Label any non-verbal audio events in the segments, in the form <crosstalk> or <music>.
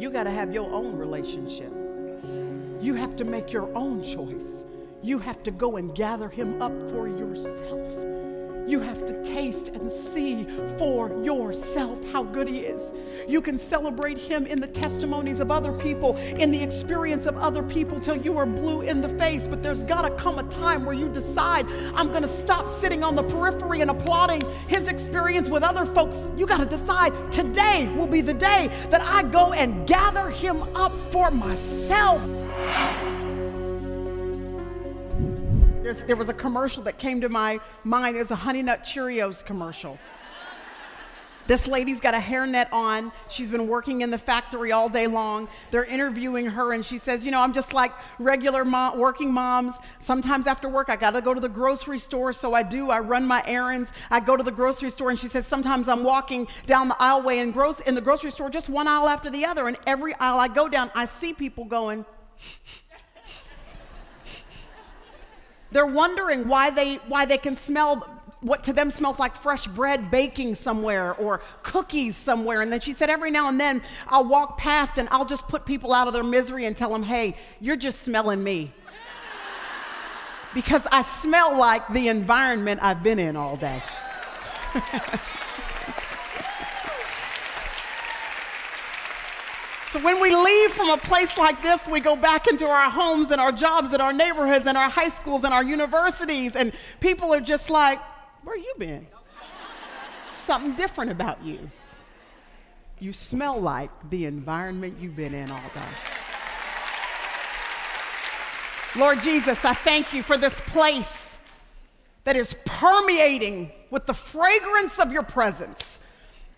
You got to have your own relationship. You have to make your own choice. You have to go and gather him up for yourself. You have to taste and see for yourself how good He is. You can celebrate Him in the testimonies of other people, in the experience of other people till you are blue in the face. But there's got to come a time where you decide, I'm going to stop sitting on the periphery and applauding His experience with other folks. You got to decide today will be the day that I go and gather Him up for myself. There's, there was a commercial that came to my mind. It was a Honey Nut Cheerios commercial. This lady's got a hairnet on. She's been working in the factory all day long. They're interviewing her, and she says, You know, I'm just like regular mom, working moms. Sometimes after work, I got to go to the grocery store, so I do. I run my errands. I go to the grocery store, and she says, Sometimes I'm walking down the aisleway in, gross, in the grocery store, just one aisle after the other, and every aisle I go down, I see people going, They're wondering why they, why they can smell what to them smells like fresh bread baking somewhere or cookies somewhere. And then she said, every now and then I'll walk past and I'll just put people out of their misery and tell them, hey, you're just smelling me. because I smell like the environment I've been in all day. <laughs> So when we leave from a place like this, we go back into our homes and our jobs and our neighborhoods and our high schools and our universities, and people are just like, Where you been? Something different about you. You smell like the environment you've been in all day. Lord Jesus, I thank you for this place that is permeating with the fragrance of your presence.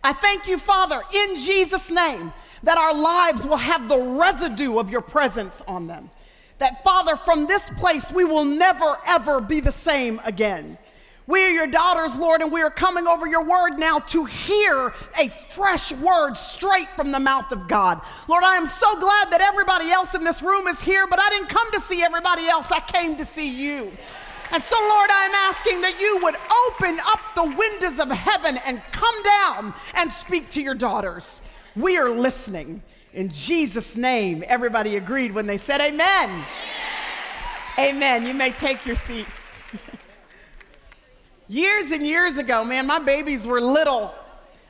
I thank you, Father, in Jesus' name that our lives will have the residue of your presence on them. That, Father, from this place, we will never, ever be the same again. We are your daughters, Lord, and we are coming over your word now to hear a fresh word straight from the mouth of God. Lord, I am so glad that everybody else in this room is here, but I didn't come to see everybody else, I came to see you. And so, Lord, I'm asking that you would open up the windows of heaven and come down and speak to your daughters. We are listening. In Jesus' name, everybody agreed when they said amen. Amen. amen. You may take your seats. <laughs> years and years ago, man, my babies were little.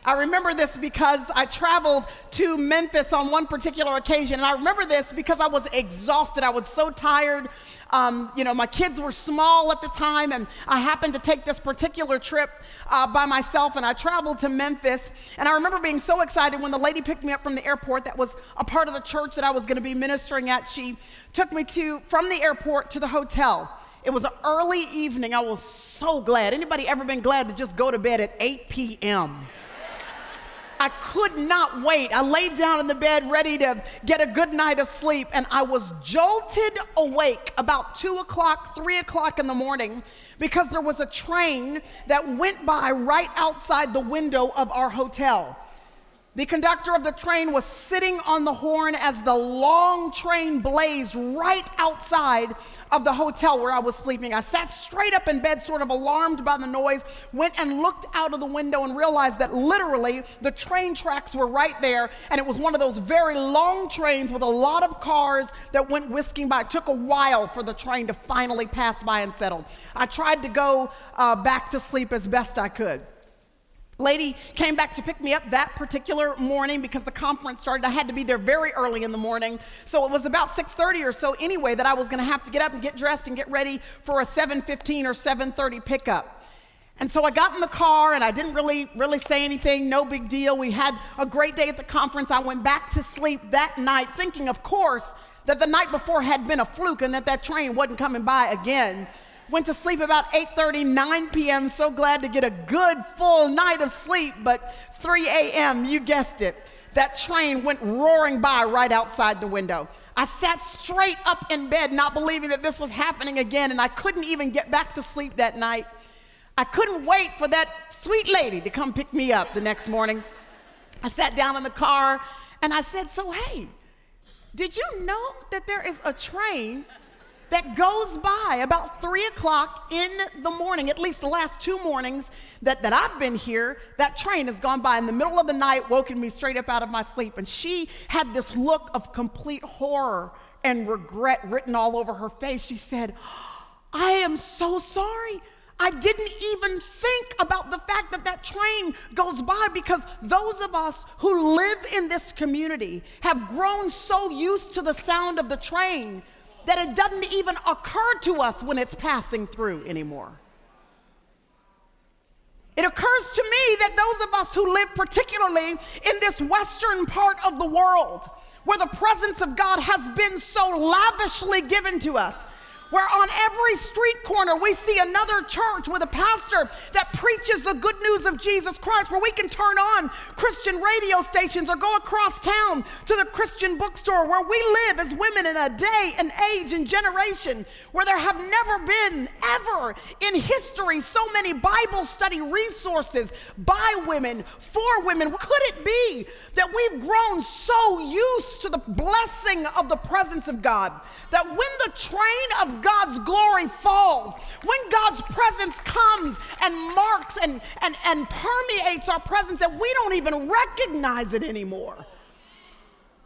I remember this because I traveled to Memphis on one particular occasion. And I remember this because I was exhausted. I was so tired. Um, you know, my kids were small at the time, and I happened to take this particular trip uh, by myself, and I traveled to Memphis. And I remember being so excited when the lady picked me up from the airport that was a part of the church that I was going to be ministering at. She took me to from the airport to the hotel. It was an early evening. I was so glad. Anybody ever been glad to just go to bed at 8 p.m.? I could not wait. I laid down in the bed ready to get a good night of sleep, and I was jolted awake about two o'clock, three o'clock in the morning because there was a train that went by right outside the window of our hotel. The conductor of the train was sitting on the horn as the long train blazed right outside of the hotel where I was sleeping. I sat straight up in bed, sort of alarmed by the noise, went and looked out of the window and realized that literally the train tracks were right there. And it was one of those very long trains with a lot of cars that went whisking by. It took a while for the train to finally pass by and settle. I tried to go uh, back to sleep as best I could lady came back to pick me up that particular morning because the conference started. I had to be there very early in the morning. So it was about 6.30 or so anyway that i was going to have to get up and get dressed and get ready for a 7.15 or 7.30 pickup. And so i got in the car and i didn't really really say anything no big deal. We had a great day at the conference. I went back to sleep that night thinking of course that the night before had been a fluke and that that train wasn't coming by again Went to sleep about 8:30, 9 p.m. So glad to get a good full night of sleep, but 3 a.m., you guessed it, that train went roaring by right outside the window. I sat straight up in bed, not believing that this was happening again, and I couldn't even get back to sleep that night. I couldn't wait for that sweet lady to come pick me up the next morning. I sat down in the car and I said, So, hey, did you know that there is a train that goes by about three o'clock in the morning, at least the last two mornings that, that I've been here, that train has gone by in the middle of the night, woken me straight up out of my sleep. And she had this look of complete horror and regret written all over her face. She said, I am so sorry. I didn't even think about the fact that that train goes by because those of us who live in this community have grown so used to the sound of the train that it doesn't even occur to us when it's passing through anymore. It occurs to me that those of us who live particularly in this western part of the world, where the presence of God has been so lavishly given to us, where on every street corner we see another church with a pastor that preaches the good news of Jesus Christ, where we can turn on Christian radio stations or go across town to the Christian bookstore, where we live as women in a day and age and generation where there have never been ever in history so many Bible study resources by women, for women. Could it be that we've grown so used to the blessing of the presence of God that when the train of God's glory falls, when God's presence comes and marks and, and, and permeates our presence, that we don't even recognize it anymore.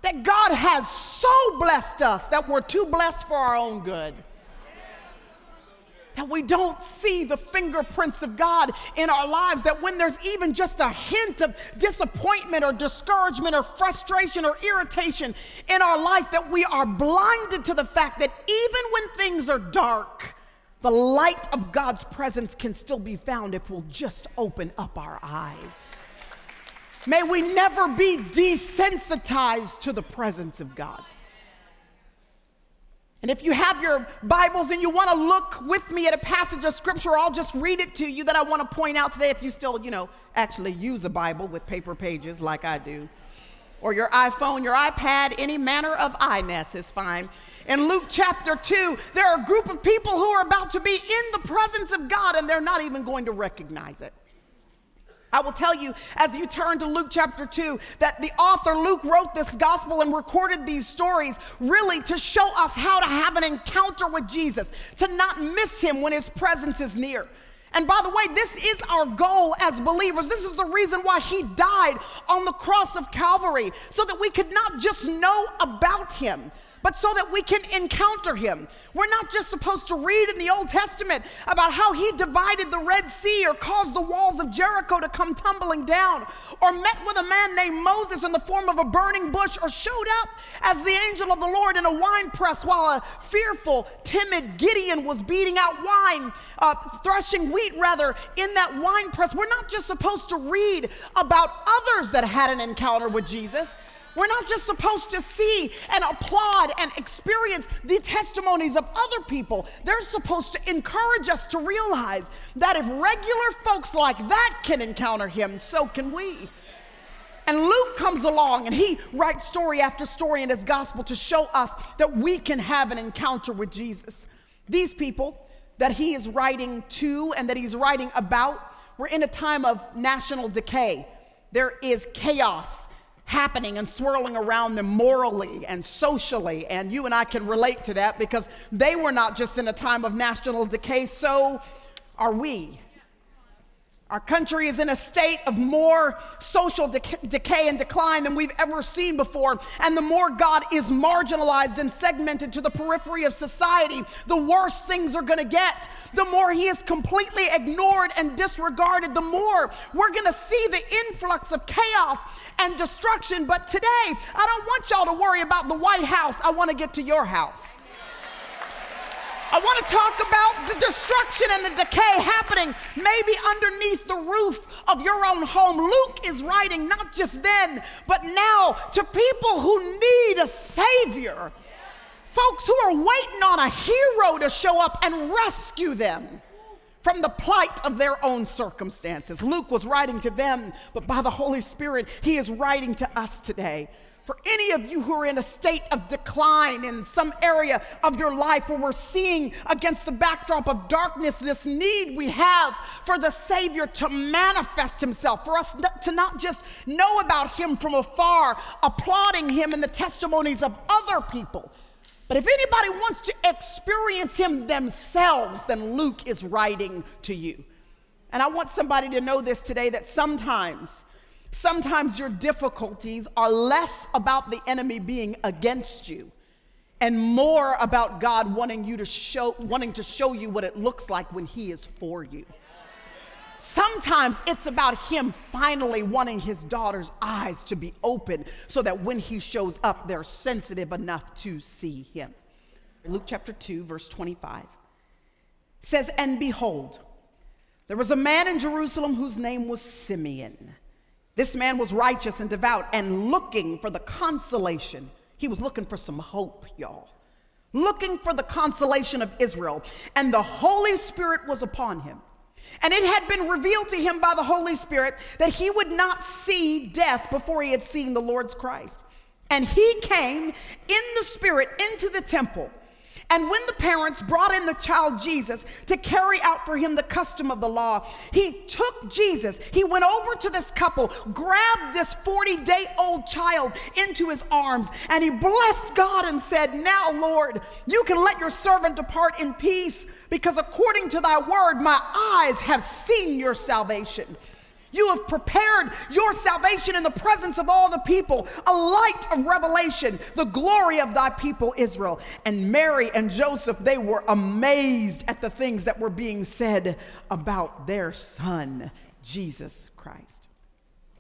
That God has so blessed us that we're too blessed for our own good that we don't see the fingerprints of God in our lives, that when there's even just a hint of disappointment or discouragement or frustration or irritation in our life, that we are blinded to the fact that even when things are dark, the light of God's presence can still be found if we'll just open up our eyes. May we never be desensitized to the presence of God. And if you have your Bibles and you want to look with me at a passage of scripture, I'll just read it to you that I want to point out today if you still, you know, actually use a Bible with paper pages like I do. Or your iPhone, your iPad, any manner of iNess is fine. In Luke chapter 2, there are a group of people who are about to be in the presence of God and they're not even going to recognize it. I will tell you as you turn to Luke chapter 2 that the author Luke wrote this gospel and recorded these stories really to show us how to have an encounter with Jesus, to not miss him when his presence is near. And by the way, this is our goal as believers. This is the reason why he died on the cross of Calvary, so that we could not just know about him, but so that we can encounter him. We're not just supposed to read in the Old Testament about how he divided the Red Sea or caused the walls of Jericho to come tumbling down, or met with a man named Moses in the form of a burning bush, or showed up as the angel of the Lord in a wine press while a fearful, timid Gideon was beating out wine, uh, threshing wheat rather, in that wine press. We're not just supposed to read about others that had an encounter with Jesus. We're not just supposed to see and applaud and experience the testimonies of other people. They're supposed to encourage us to realize that if regular folks like that can encounter him, so can we. And Luke comes along and he writes story after story in his gospel to show us that we can have an encounter with Jesus. These people that he is writing to and that he's writing about, we're in a time of national decay. There is chaos happening and swirling around them morally and socially. And you and I can relate to that because they were not just in a time of national decay, so are we. Our country is in a state of more social decay and decline than we've ever seen before. And the more God is marginalized and segmented to the periphery of society, the worse things are going to get. The more he is completely ignored and disregarded, the more we're going to see the influx of chaos and destruction. But today, I don't want y'all to worry about the White House. I want to get to your house. I want to talk about the destruction and the decay happening maybe underneath the roof of your own home. Luke is writing not just then, but now to people who need a Savior. Folks who are waiting on a hero to show up and rescue them from the plight of their own circumstances. Luke was writing to them, but by the Holy Spirit, he is writing to us today. For any of you who are in a state of decline in some area of your life where we're seeing against the backdrop of darkness this need we have for the Savior to manifest Himself, for us to not just know about Him from afar, applauding Him in the testimonies of other people, But if anybody wants to experience him themselves, then Luke is writing to you. And I want somebody to know this today that sometimes, sometimes your difficulties are less about the enemy being against you and more about God wanting you to show wanting to show you what it looks like when he is for you. Sometimes it's about him finally wanting his daughter's eyes to be open so that when he shows up, they're sensitive enough to see him. Luke chapter 2, verse 25 says, And behold, there was a man in Jerusalem whose name was Simeon. This man was righteous and devout and looking for the consolation. He was looking for some hope, y'all. Looking for the consolation of Israel. And the Holy Spirit was upon him. And it had been revealed to him by the Holy Spirit that he would not see death before he had seen the Lord's Christ. And he came in the Spirit into the temple. And when the parents brought in the child Jesus to carry out for him the custom of the law, he took Jesus. He went over to this couple, grabbed this 40 day old child into his arms, and he blessed God and said, Now, Lord, you can let your servant depart in peace, because according to thy word, my eyes have seen your salvation you have prepared your salvation in the presence of all the people, a light of revelation, the glory of thy people Israel. And Mary and Joseph, they were amazed at the things that were being said about their son, Jesus Christ.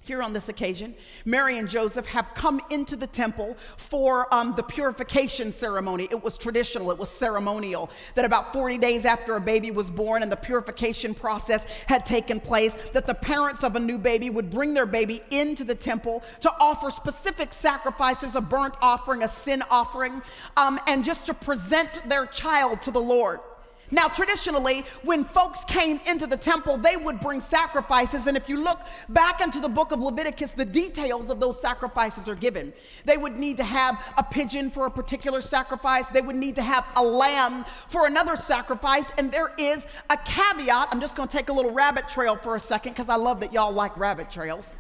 Here on this occasion, Mary and Joseph have come into the temple for um, the purification ceremony. It was traditional, it was ceremonial. That about 40 days after a baby was born and the purification process had taken place, that the parents of a new baby would bring their baby into the temple to offer specific sacrifices a burnt offering, a sin offering, um, and just to present their child to the Lord. Now, traditionally, when folks came into the temple, they would bring sacrifices. And if you look back into the book of Leviticus, the details of those sacrifices are given. They would need to have a pigeon for a particular sacrifice, they would need to have a lamb for another sacrifice. And there is a caveat. I'm just going to take a little rabbit trail for a second because I love that y'all like rabbit trails.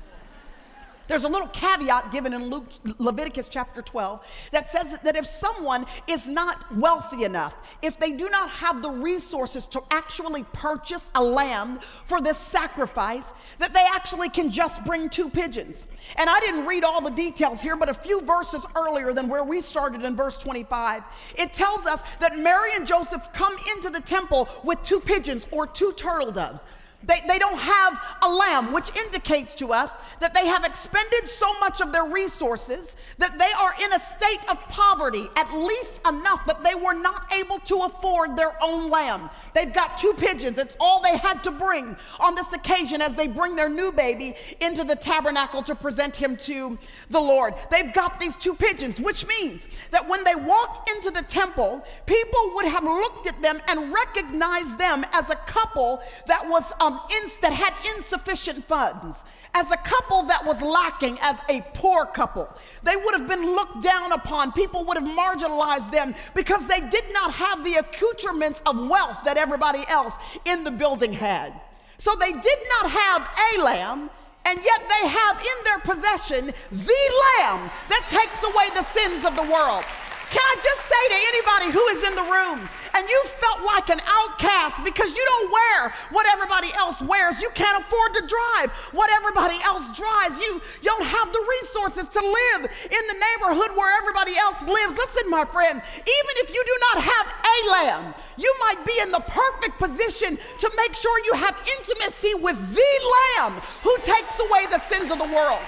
There's a little caveat given in Luke, Leviticus chapter 12 that says that if someone is not wealthy enough, if they do not have the resources to actually purchase a lamb for this sacrifice, that they actually can just bring two pigeons. And I didn't read all the details here, but a few verses earlier than where we started in verse 25, it tells us that Mary and Joseph come into the temple with two pigeons or two turtle doves. They, they don't have a lamb, which indicates to us that they have expended so much of their resources that they are in a state of poverty, at least enough that they were not able to afford their own lamb. They've got two pigeons. It's all they had to bring on this occasion as they bring their new baby into the tabernacle to present him to the Lord. They've got these two pigeons, which means that when they walked into the temple, people would have looked at them and recognized them as a couple that was um, in, that had insufficient funds as a couple that was lacking, as a poor couple. They would have been looked down upon. People would have marginalized them because they did not have the accoutrements of wealth that everybody else in the building had. So they did not have a lamb, and yet they have in their possession the lamb that takes away the sins of the world. Can I just say to anybody who is in the room and you felt like an outcast because you don't wear what everybody else wears, you can't afford to drive what everybody else drives, you, you don't have the resources to live in the neighborhood where everybody else lives. Listen, my friend, even if you do not have a lamb, you might be in the perfect position to make sure you have intimacy with the lamb who takes away the sins of the world.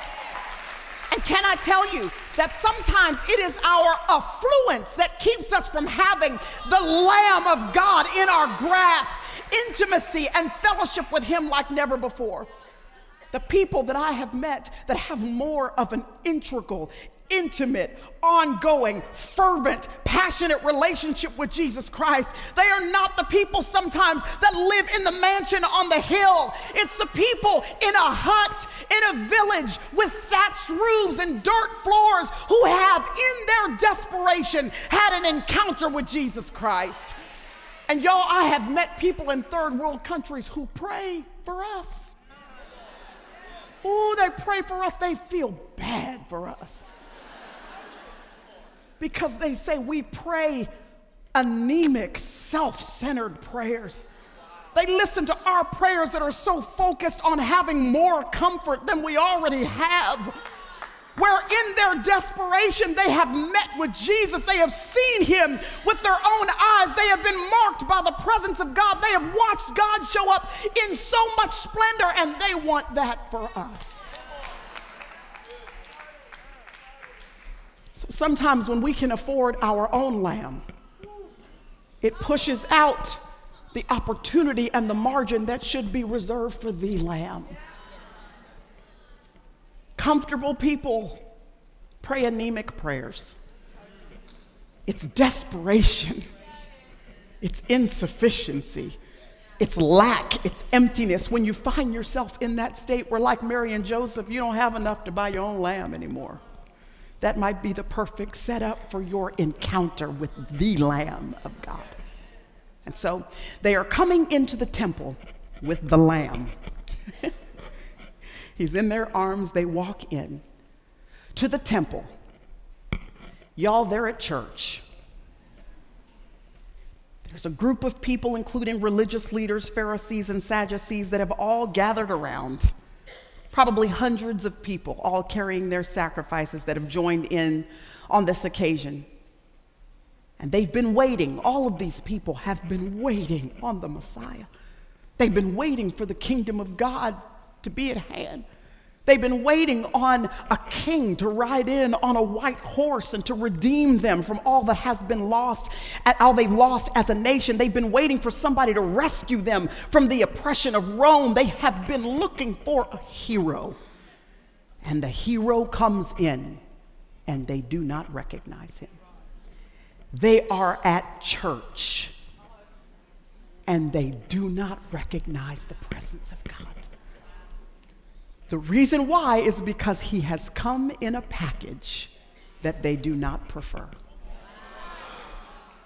And can I tell you that sometimes it is our affluence that keeps us from having the Lamb of God in our grasp, intimacy and fellowship with Him like never before. The people that I have met that have more of an integral, intimate, ongoing, fervent, passionate relationship with Jesus Christ. They are not the people sometimes that live in the mansion on the hill. It's the people in a hut, in a village with thatched roofs and dirt floors who have, in their desperation, had an encounter with Jesus Christ. And y'all, I have met people in third world countries who pray for us. Ooh, they pray for us, they feel bad for us. Because they say we pray anemic, self centered prayers. They listen to our prayers that are so focused on having more comfort than we already have where in their desperation they have met with Jesus. They have seen him with their own eyes. They have been marked by the presence of God. They have watched God show up in so much splendor, and they want that for us. So sometimes when we can afford our own lamb, it pushes out the opportunity and the margin that should be reserved for the lamb. Comfortable people pray anemic prayers. It's desperation, it's insufficiency, it's lack, it's emptiness. When you find yourself in that state where, like Mary and Joseph, you don't have enough to buy your own lamb anymore. That might be the perfect setup for your encounter with the Lamb of God. And so they are coming into the temple with the Lamb. <laughs> He's in their arms, they walk in to the temple. Y'all, they're at church. There's a group of people, including religious leaders, Pharisees, and Sadducees, that have all gathered around. Probably hundreds of people, all carrying their sacrifices, that have joined in on this occasion. And they've been waiting, all of these people have been waiting on the Messiah. They've been waiting for the kingdom of God to be at hand. They've been waiting on a king to ride in on a white horse and to redeem them from all that has been lost, all they've lost as a nation. They've been waiting for somebody to rescue them from the oppression of Rome. They have been looking for a hero. And the hero comes in, and they do not recognize him. They are at church, and they do not recognize the presence of God. The reason why is because he has come in a package that they do not prefer.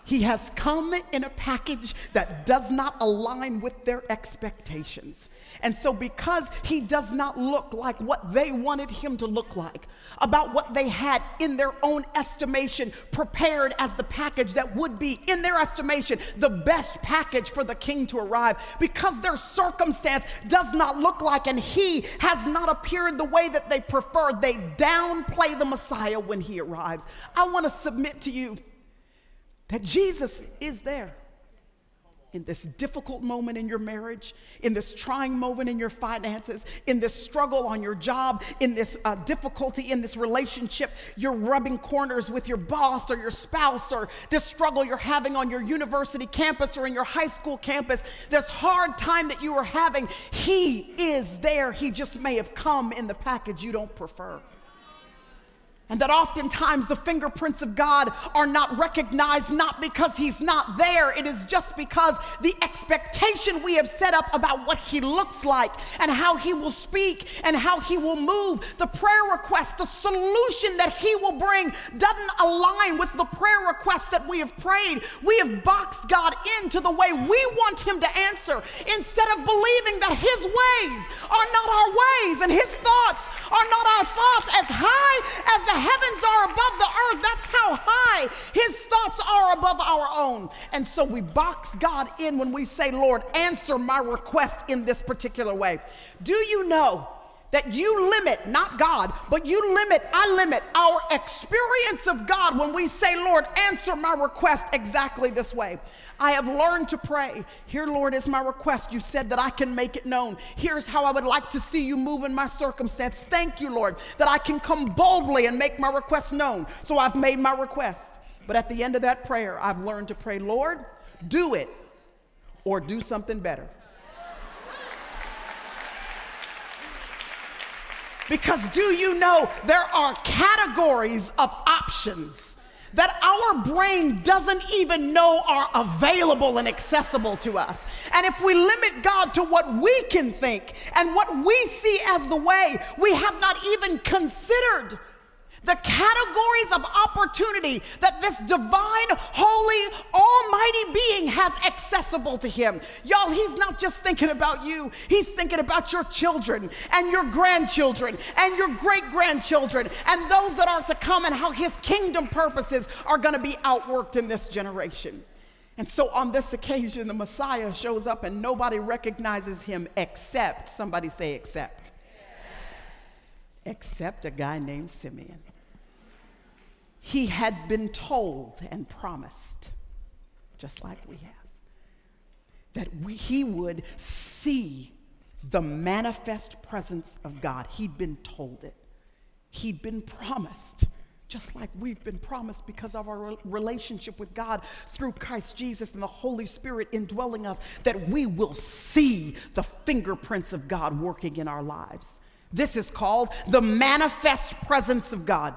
He has come in a package that does not align with their expectations. And so, because he does not look like what they wanted him to look like, about what they had in their own estimation prepared as the package that would be, in their estimation, the best package for the king to arrive, because their circumstance does not look like, and he has not appeared the way that they prefer, they downplay the Messiah when he arrives. I want to submit to you that Jesus is there in this difficult moment in your marriage, in this trying moment in your finances, in this struggle on your job, in this uh, difficulty in this relationship, you're rubbing corners with your boss or your spouse, or this struggle you're having on your university campus or in your high school campus, this hard time that you are having, He is there. He just may have come in the package you don't prefer. And that oftentimes the fingerprints of God are not recognized, not because He's not there. It is just because the expectation we have set up about what He looks like and how He will speak and how He will move, the prayer request, the solution that He will bring doesn't align with the prayer request that we have prayed. We have boxed God into the way we want Him to answer instead of believing that His ways are not our ways and His thoughts are not our thoughts as high as the heavens are above the earth, that's how high his thoughts are above our own. And so we box God in when we say, Lord, answer my request in this particular way. Do you know? that you limit, not God, but you limit, I limit our experience of God when we say, Lord, answer my request exactly this way. I have learned to pray. Here, Lord, is my request. You said that I can make it known. Here's how I would like to see you move in my circumstance. Thank you, Lord, that I can come boldly and make my request known. So I've made my request. But at the end of that prayer, I've learned to pray, Lord, do it or do something better. Because do you know there are categories of options? That our brain doesn't even know are available and accessible to us. And if we limit God to what we can think and what we see as the way, we have not even considered the categories of opportunity that this divine, holy, almighty being has accessible to him. Y'all, he's not just thinking about you, he's thinking about your children and your grandchildren and your great grandchildren and those that are to come and how his kingdom purposes are going to be outworked in this generation. And so on this occasion, the Messiah shows up and nobody recognizes him except, somebody say, except, except a guy named Simeon. He had been told and promised, just like we have, that we, he would see the manifest presence of God. He'd been told it, he'd been promised just like we've been promised because of our relationship with God through Christ Jesus and the Holy Spirit indwelling us, that we will see the fingerprints of God working in our lives. This is called the manifest presence of God.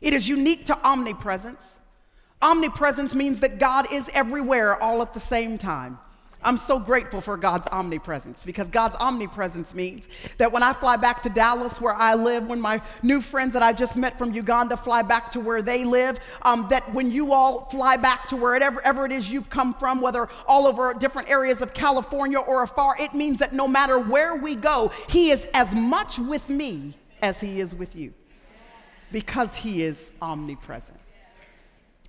It is unique to omnipresence. Omnipresence means that God is everywhere all at the same time. I'm so grateful for God's omnipresence because God's omnipresence means that when I fly back to Dallas, where I live, when my new friends that I just met from Uganda fly back to where they live, um, that when you all fly back to wherever ever it is you've come from, whether all over different areas of California or afar, it means that no matter where we go, He is as much with me as He is with you because He is omnipresent.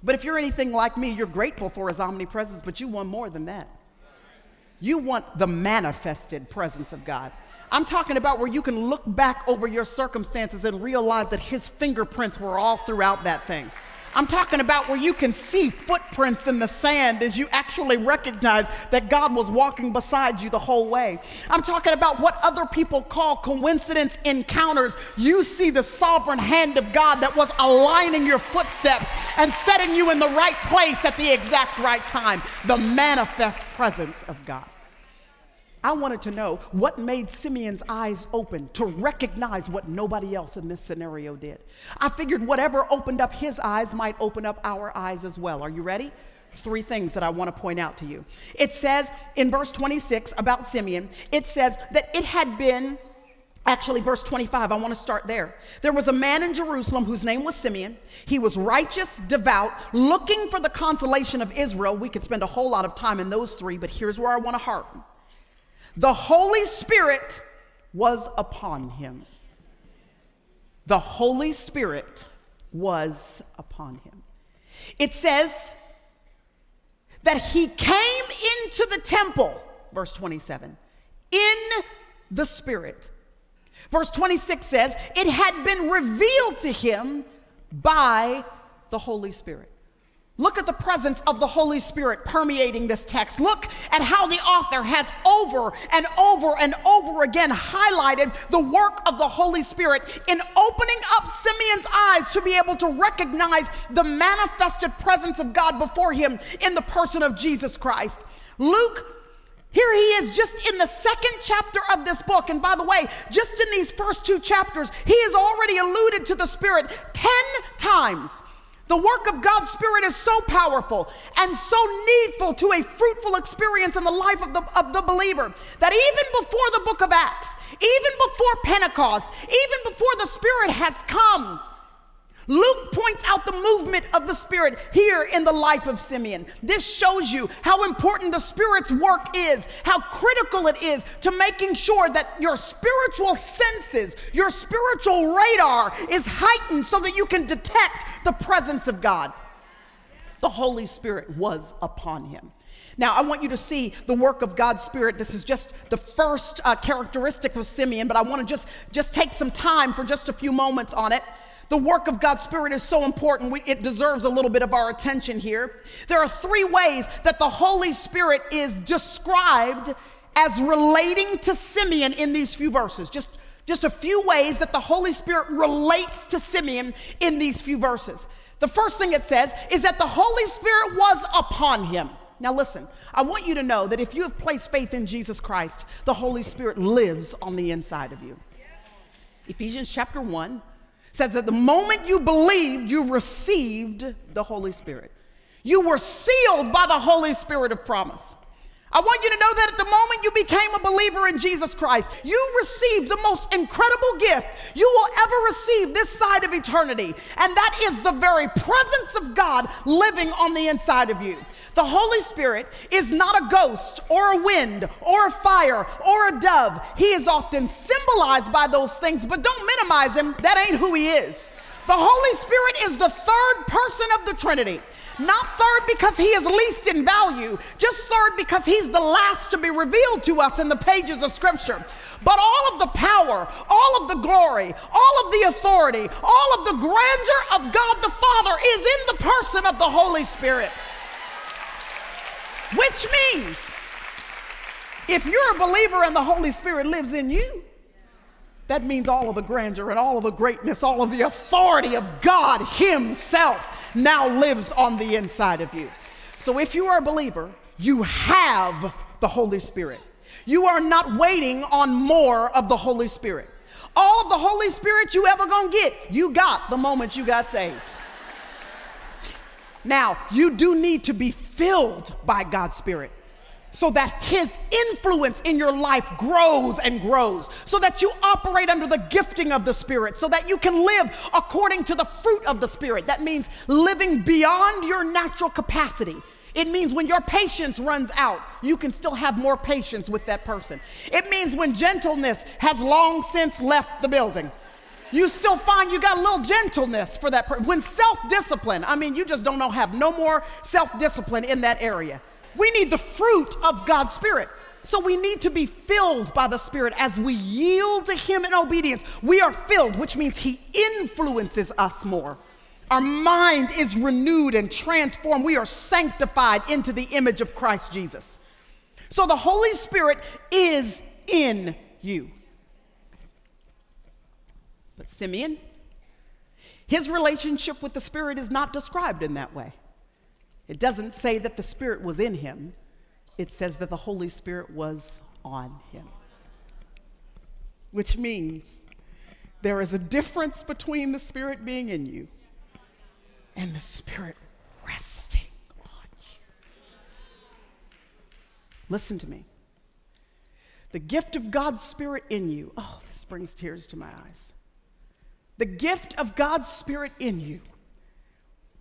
But if you're anything like me, you're grateful for His omnipresence, but you want more than that. You want the manifested presence of God. I'm talking about where you can look back over your circumstances and realize that His fingerprints were all throughout that thing. I'm talking about where you can see footprints in the sand as you actually recognize that God was walking beside you the whole way. I'm talking about what other people call coincidence encounters. You see the sovereign hand of God that was aligning your footsteps and setting you in the right place at the exact right time. The manifest presence of God. I wanted to know what made Simeon's eyes open to recognize what nobody else in this scenario did. I figured whatever opened up his eyes might open up our eyes as well. Are you ready? Three things that I want to point out to you. It says in verse 26 about Simeon, it says that it had been Actually, verse 25, I want to start there. There was a man in Jerusalem whose name was Simeon. He was righteous, devout, looking for the consolation of Israel. We could spend a whole lot of time in those three, but here's where I want to harp the Holy Spirit was upon him. The Holy Spirit was upon him. It says that he came into the temple, verse 27, in the Spirit. Verse 26 says, it had been revealed to him by the Holy Spirit. Look at the presence of the Holy Spirit permeating this text. Look at how the author has over and over and over again highlighted the work of the Holy Spirit in opening up Simeon's eyes to be able to recognize the manifested presence of God before him in the person of Jesus Christ. Luke here he is just in the second chapter of this book. And by the way, just in these first two chapters, he has already alluded to the Spirit 10 times. The work of God's Spirit is so powerful and so needful to a fruitful experience in the life of the, of the believer that even before the book of Acts, even before Pentecost, even before the Spirit has come, Luke points out the movement of the Spirit here in the life of Simeon. This shows you how important the Spirit's work is, how critical it is to making sure that your spiritual senses, your spiritual radar is heightened so that you can detect the presence of God. The Holy Spirit was upon him. Now, I want you to see the work of God's Spirit. This is just the first uh, characteristic of Simeon, but I want to just, just take some time for just a few moments on it. The work of God's Spirit is so important, we, it deserves a little bit of our attention here. There are three ways that the Holy Spirit is described as relating to Simeon in these few verses. Just, just a few ways that the Holy Spirit relates to Simeon in these few verses. The first thing it says is that the Holy Spirit was upon him. Now, listen, I want you to know that if you have placed faith in Jesus Christ, the Holy Spirit lives on the inside of you. Ephesians chapter 1, says that the moment you believed, you received the Holy Spirit. You were sealed by the Holy Spirit of promise. I want you to know that at the moment you became a believer in Jesus Christ, you received the most incredible gift you will ever receive this side of eternity. And that is the very presence of God living on the inside of you. The Holy Spirit is not a ghost or a wind or a fire or a dove. He is often symbolized by those things, but don't minimize him. That ain't who he is. The Holy Spirit is the third person of the Trinity. Not third because he is least in value, just third because he's the last to be revealed to us in the pages of Scripture. But all of the power, all of the glory, all of the authority, all of the grandeur of God the Father is in the person of the Holy Spirit. Which means, if you're a believer and the Holy Spirit lives in you, that means all of the grandeur and all of the greatness, all of the authority of God Himself now lives on the inside of you. So if you are a believer, you have the Holy Spirit. You are not waiting on more of the Holy Spirit. All of the Holy Spirit you ever gonna get, you got the moment you got saved. Now, you do need to be filled by God's Spirit so that His influence in your life grows and grows, so that you operate under the gifting of the Spirit, so that you can live according to the fruit of the Spirit. That means living beyond your natural capacity. It means when your patience runs out, you can still have more patience with that person. It means when gentleness has long since left the building, you still find you got a little gentleness for that person. When self discipline, I mean, you just don't know, have no more self discipline in that area. We need the fruit of God's Spirit. So we need to be filled by the Spirit as we yield to Him in obedience. We are filled, which means He influences us more. Our mind is renewed and transformed. We are sanctified into the image of Christ Jesus. So the Holy Spirit is in you. But Simeon, his relationship with the Spirit is not described in that way. It doesn't say that the Spirit was in him, it says that the Holy Spirit was on him. Which means there is a difference between the Spirit being in you and the Spirit resting on you. Listen to me. The gift of God's Spirit in you, oh, this brings tears to my eyes the gift of God's Spirit in you,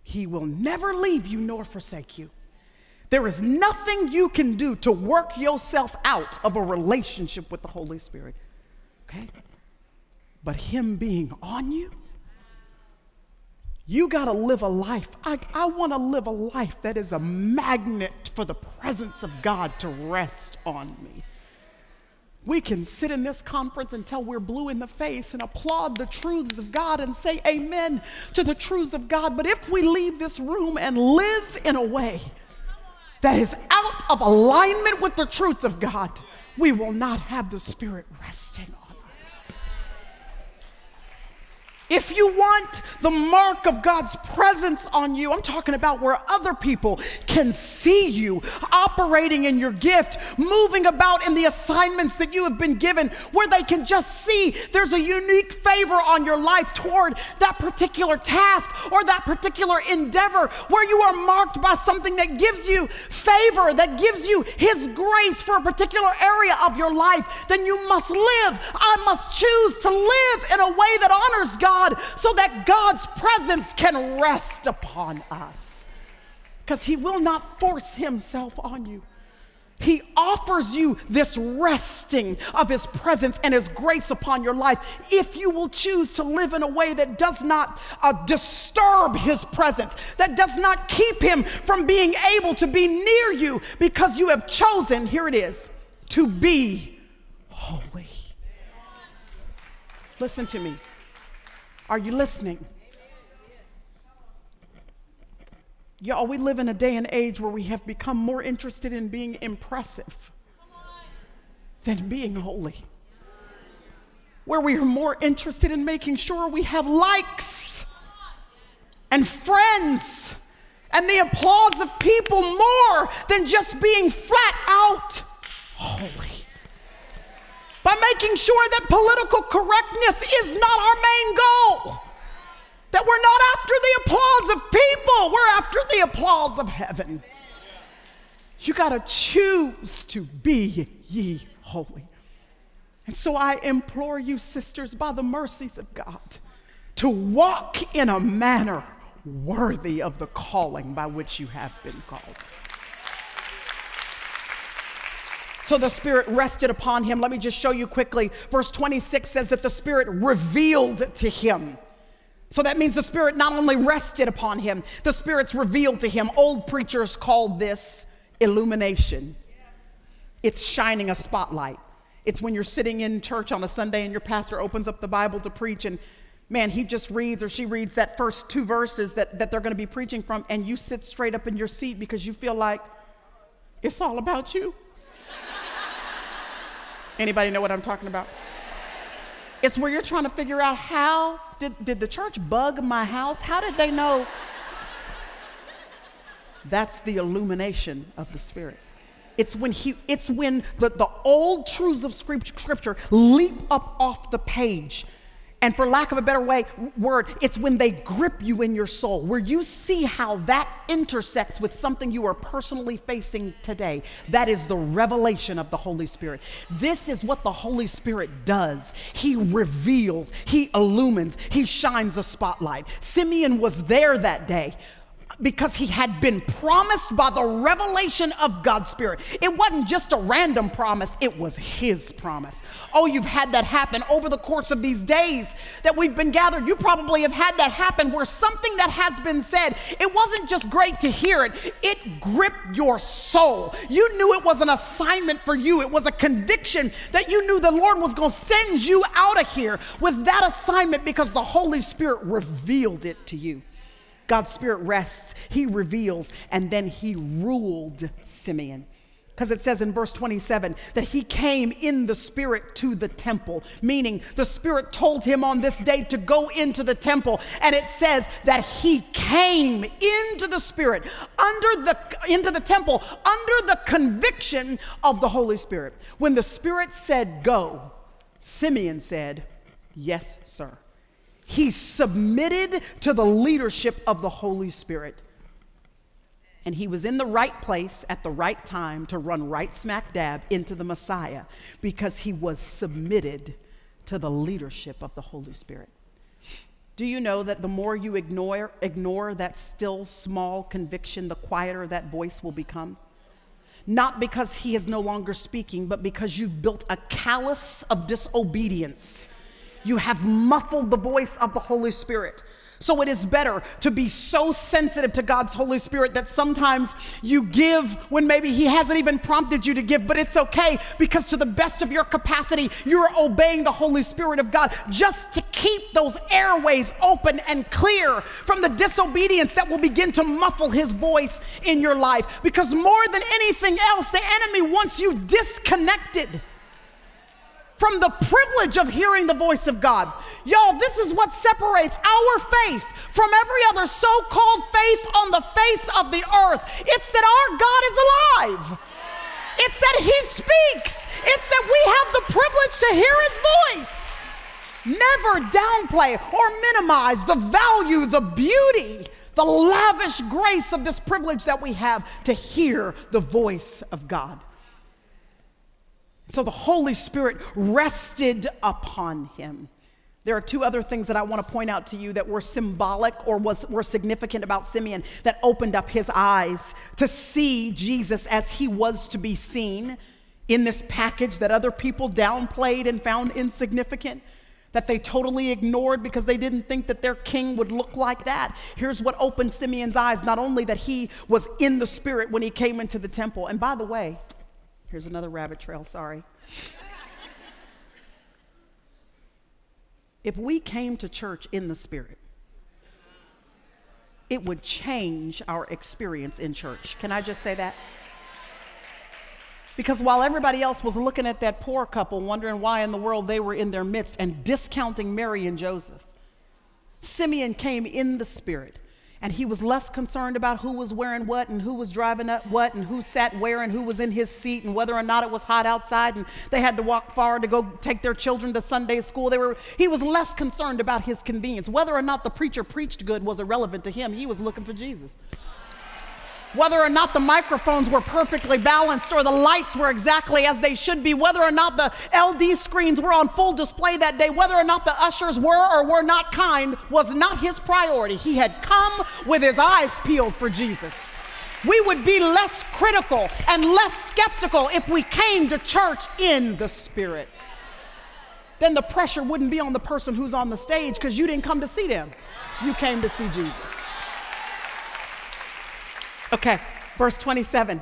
He will never leave you nor forsake you. There is nothing you can do to work yourself out of a relationship with the Holy Spirit. Okay? But Him being on you, you got to live a life. I, I want to live a life that is a magnet for the presence of God to rest on me. We can sit in this conference until we're blue in the face and applaud the truths of God and say amen to the truths of God. But if we leave this room and live in a way that is out of alignment with the truth of God, we will not have the Spirit resting If you want the mark of God's presence on you, I'm talking about where other people can see you operating in your gift, moving about in the assignments that you have been given, where they can just see there's a unique favor on your life toward that particular task or that particular endeavor, where you are marked by something that gives you favor, that gives you His grace for a particular area of your life, then you must live. I must choose to live in a way that honors God God so that God's presence can rest upon us. Because He will not force Himself on you. He offers you this resting of His presence and His grace upon your life if you will choose to live in a way that does not uh, disturb His presence, that does not keep Him from being able to be near you because you have chosen, here it is, to be holy. Listen to me. Are you listening? Y'all, we live in a day and age where we have become more interested in being impressive than being holy. Where we are more interested in making sure we have likes and friends and the applause of people more than just being flat out holy by making sure that political correctness is not our main goal. That we're not after the applause of people, we're after the applause of heaven. You got to choose to be ye holy. And so I implore you, sisters, by the mercies of God, to walk in a manner worthy of the calling by which you have been called. So the Spirit rested upon him. Let me just show you quickly. Verse 26 says that the Spirit revealed to him. So that means the Spirit not only rested upon him, the Spirit's revealed to him. Old preachers called this illumination. It's shining a spotlight. It's when you're sitting in church on a Sunday and your pastor opens up the Bible to preach, and man, he just reads or she reads that first two verses that, that they're going to be preaching from, and you sit straight up in your seat because you feel like it's all about you. Anybody know what I'm talking about? It's where you're trying to figure out how did, did the church bug my house? How did they know? That's the illumination of the Spirit. It's when he it's when the, the old truths of scripture leap up off the page. And for lack of a better way, word, it's when they grip you in your soul, where you see how that intersects with something you are personally facing today. That is the revelation of the Holy Spirit. This is what the Holy Spirit does. He reveals, He illumines, He shines a spotlight. Simeon was there that day because he had been promised by the revelation of God's Spirit. It wasn't just a random promise, it was his promise. Oh, you've had that happen over the course of these days that we've been gathered. You probably have had that happen where something that has been said, it wasn't just great to hear it, it gripped your soul. You knew it was an assignment for you, it was a conviction that you knew the Lord was going to send you out of here with that assignment because the Holy Spirit revealed it to you. God's Spirit rests, He reveals, and then He ruled Simeon. Because it says in verse 27 that he came in the Spirit to the temple, meaning the Spirit told him on this day to go into the temple. And it says that he came into the Spirit, under the, into the temple, under the conviction of the Holy Spirit. When the Spirit said, Go, Simeon said, Yes, sir. He submitted to the leadership of the Holy Spirit. And he was in the right place at the right time to run right smack dab into the Messiah because he was submitted to the leadership of the Holy Spirit. Do you know that the more you ignore, ignore that still small conviction, the quieter that voice will become? Not because he is no longer speaking, but because you've built a callus of disobedience you have muffled the voice of the Holy Spirit. So it is better to be so sensitive to God's Holy Spirit that sometimes you give when maybe He hasn't even prompted you to give, but it's okay because to the best of your capacity, you're obeying the Holy Spirit of God just to keep those airways open and clear from the disobedience that will begin to muffle His voice in your life. Because more than anything else, the enemy wants you disconnected from the privilege of hearing the voice of God. Y'all, this is what separates our faith from every other so called faith on the face of the earth. It's that our God is alive, it's that He speaks, it's that we have the privilege to hear His voice. Never downplay or minimize the value, the beauty, the lavish grace of this privilege that we have to hear the voice of God. So the Holy Spirit rested upon him. There are two other things that I want to point out to you that were symbolic or was, were significant about Simeon that opened up his eyes to see Jesus as he was to be seen in this package that other people downplayed and found insignificant, that they totally ignored because they didn't think that their king would look like that. Here's what opened Simeon's eyes not only that he was in the spirit when he came into the temple, and by the way, Here's another rabbit trail, sorry. if we came to church in the Spirit, it would change our experience in church. Can I just say that? Because while everybody else was looking at that poor couple, wondering why in the world they were in their midst and discounting Mary and Joseph, Simeon came in the Spirit and he was less concerned about who was wearing what and who was driving up what and who sat where and who was in his seat and whether or not it was hot outside and they had to walk far to go take their children to Sunday school. They were, he was less concerned about his convenience. Whether or not the preacher preached good was irrelevant to him. He was looking for Jesus. Whether or not the microphones were perfectly balanced or the lights were exactly as they should be, whether or not the LD screens were on full display that day, whether or not the ushers were or were not kind was not his priority. He had come with his eyes peeled for Jesus. We would be less critical and less skeptical if we came to church in the Spirit. Then the pressure wouldn't be on the person who's on the stage because you didn't come to see them, you came to see Jesus. Okay, verse 27.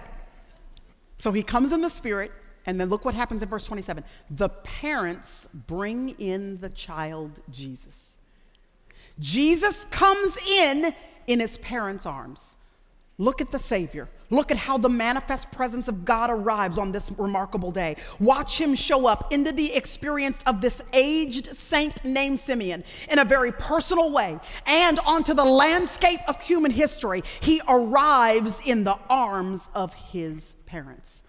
So he comes in the Spirit, and then look what happens in verse 27. The parents bring in the child Jesus. Jesus comes in in his parents' arms. Look at the Savior. Look at how the manifest presence of God arrives on this remarkable day. Watch him show up into the experience of this aged saint named Simeon in a very personal way and onto the landscape of human history. He arrives in the arms of his parents.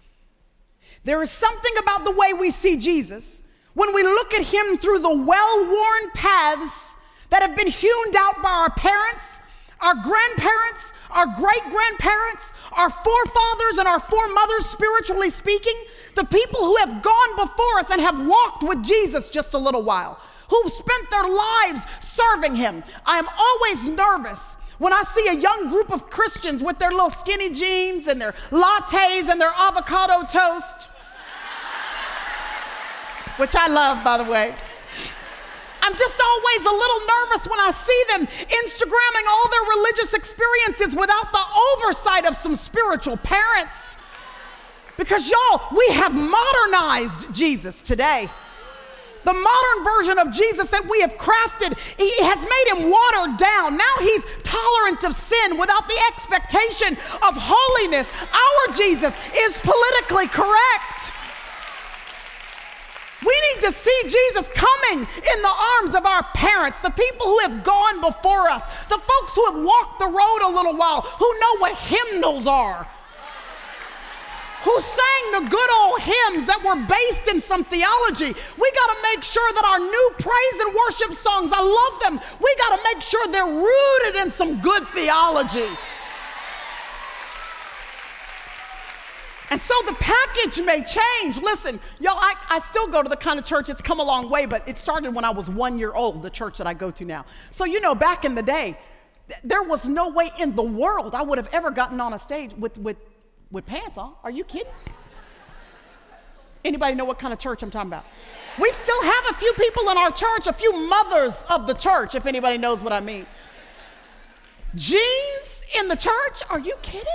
There is something about the way we see Jesus when we look at him through the well worn paths that have been hewn out by our parents, our grandparents, our great grandparents, our forefathers, and our foremothers, spiritually speaking, the people who have gone before us and have walked with Jesus just a little while, who've spent their lives serving Him. I am always nervous when I see a young group of Christians with their little skinny jeans and their lattes and their avocado toast, which I love, by the way. I'm just always a little nervous when I see them Instagramming all their religious experiences without the oversight of some spiritual parents. Because, y'all, we have modernized Jesus today. The modern version of Jesus that we have crafted he has made him watered down. Now he's tolerant of sin without the expectation of holiness. Our Jesus is politically correct. We need to see Jesus coming in the arms of our parents, the people who have gone before us, the folks who have walked the road a little while, who know what hymnals are, who sang the good old hymns that were based in some theology. We got to make sure that our new praise and worship songs, I love them, we got to make sure they're rooted in some good theology. And so the package may change. Listen, y'all, I, I still go to the kind of church, it's come a long way, but it started when I was one year old, the church that I go to now. So, you know, back in the day, th- there was no way in the world I would have ever gotten on a stage with, with, with pants on. Are you kidding? Anybody know what kind of church I'm talking about? We still have a few people in our church, a few mothers of the church, if anybody knows what I mean. Jeans in the church? Are you kidding?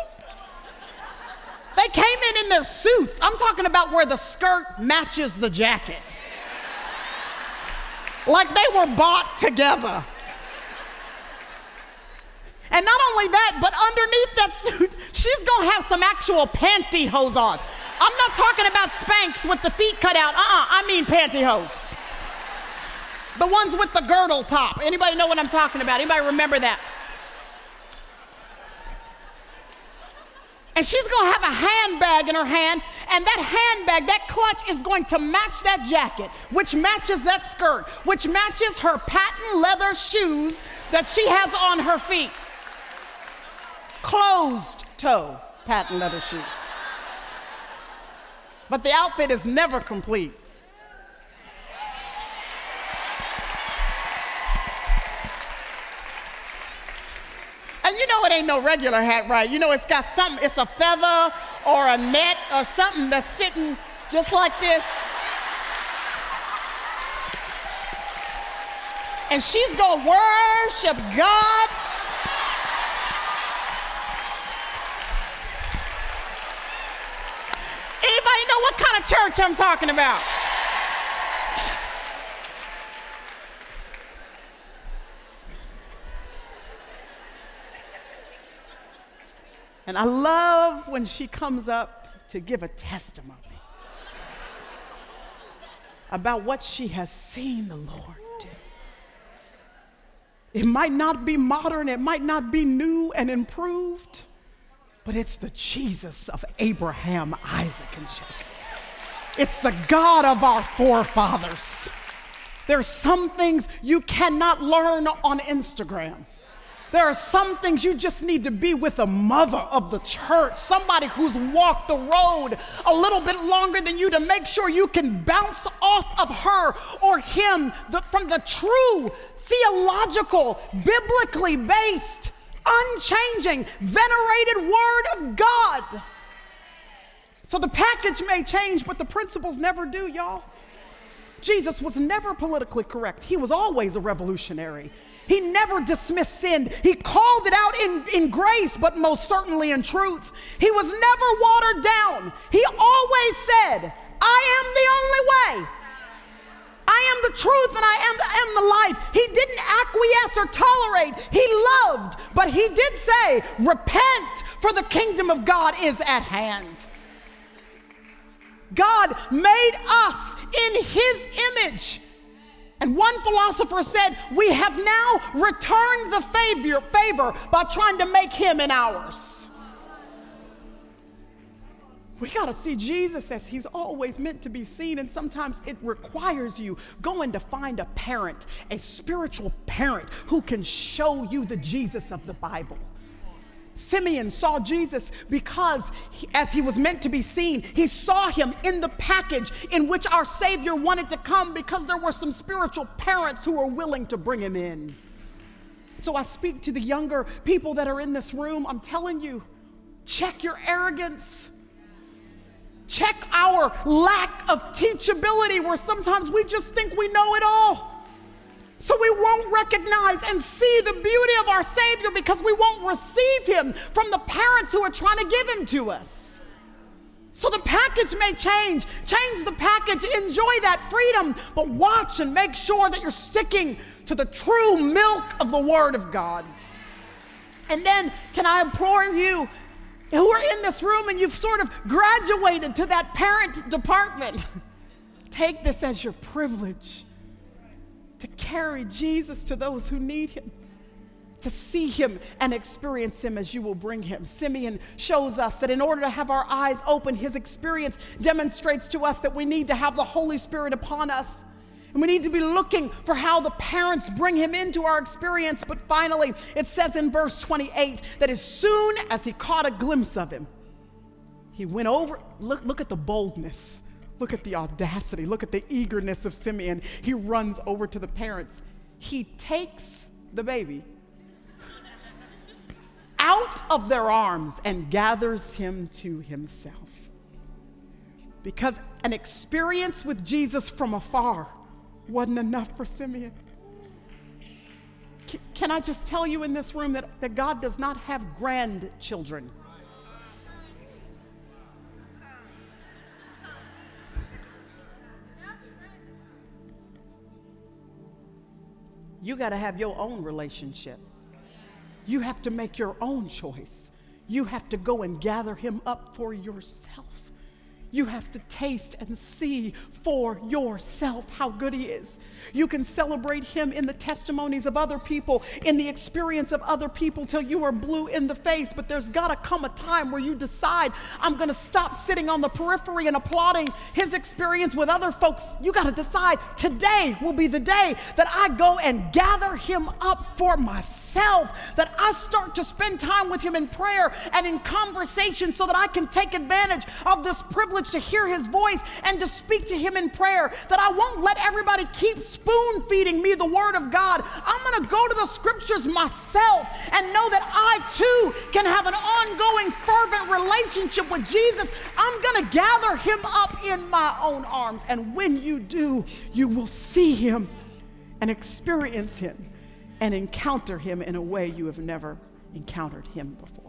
They came in in their suits. I'm talking about where the skirt matches the jacket. Like they were bought together. And not only that, but underneath that suit, <laughs> she's gonna have some actual pantyhose on. I'm not talking about Spanx with the feet cut out. Uh-uh, I mean pantyhose. The ones with the girdle top. Anybody know what I'm talking about? Anybody remember that? And she's gonna have a handbag in her hand, and that handbag, that clutch is going to match that jacket, which matches that skirt, which matches her patent leather shoes that she has on her feet. Closed toe patent leather shoes. But the outfit is never complete And you know it ain't no regular hat, right? You know it's got something, it's a feather or a net or something that's sitting just like this. And she's gonna worship God. Anybody know what kind of church I'm talking about? And I love when she comes up to give a testimony about what she has seen the Lord do. It might not be modern, it might not be new and improved, but it's the Jesus of Abraham, Isaac, and Jacob. It's the God of our forefathers. There's some things you cannot learn on Instagram. There are some things you just need to be with a mother of the church, somebody who's walked the road a little bit longer than you to make sure you can bounce off of her or him the, from the true, theological, biblically based, unchanging, venerated Word of God. So the package may change, but the principles never do, y'all. Jesus was never politically correct, he was always a revolutionary. He never dismissed sin. He called it out in, in grace, but most certainly in truth. He was never watered down. He always said, I am the only way. I am the truth and I am the, am the life. He didn't acquiesce or tolerate. He loved, but he did say, Repent, for the kingdom of God is at hand. God made us in his image. And one philosopher said, We have now returned the favor, favor by trying to make him in ours. We got to see Jesus as he's always meant to be seen, and sometimes it requires you going to find a parent, a spiritual parent who can show you the Jesus of the Bible. Simeon saw Jesus because, he, as he was meant to be seen, he saw him in the package in which our Savior wanted to come because there were some spiritual parents who were willing to bring him in. So I speak to the younger people that are in this room. I'm telling you, check your arrogance. Check our lack of teachability, where sometimes we just think we know it all. So we won't recognize and see the beauty of our Savior because we won't receive Him from the parents who are trying to give Him to us. So the package may change. Change the package, enjoy that freedom, but watch and make sure that you're sticking to the true milk of the Word of God. And then, can I implore you who are in this room and you've sort of graduated to that parent department? <laughs> Take this as your privilege to carry Jesus to those who need him, to see him and experience him as you will bring him. Simeon shows us that in order to have our eyes open, his experience demonstrates to us that we need to have the Holy Spirit upon us. And we need to be looking for how the parents bring him into our experience. But finally, it says in verse 28 that as soon as he caught a glimpse of him, he went over. Look, look at the boldness Look at the audacity. Look at the eagerness of Simeon. He runs over to the parents. He takes the baby out of their arms and gathers him to himself. Because an experience with Jesus from afar wasn't enough for Simeon. Can I just tell you in this room that, that God does not have grandchildren? You got to have your own relationship. You have to make your own choice. You have to go and gather him up for yourself. You have to taste and see for yourself how good He is. You can celebrate Him in the testimonies of other people, in the experience of other people till you are blue in the face. But there's got to come a time where you decide, I'm going to stop sitting on the periphery and applauding His experience with other folks. You got to decide today will be the day that I go and gather Him up for myself that I start to spend time with Him in prayer and in conversation so that I can take advantage of this privilege to hear His voice and to speak to Him in prayer. That I won't let everybody keep spoon feeding me the Word of God. I'm going to go to the Scriptures myself and know that I too can have an ongoing, fervent relationship with Jesus. I'm going to gather Him up in my own arms. And when you do, you will see Him and experience Him and encounter him in a way you have never encountered him before.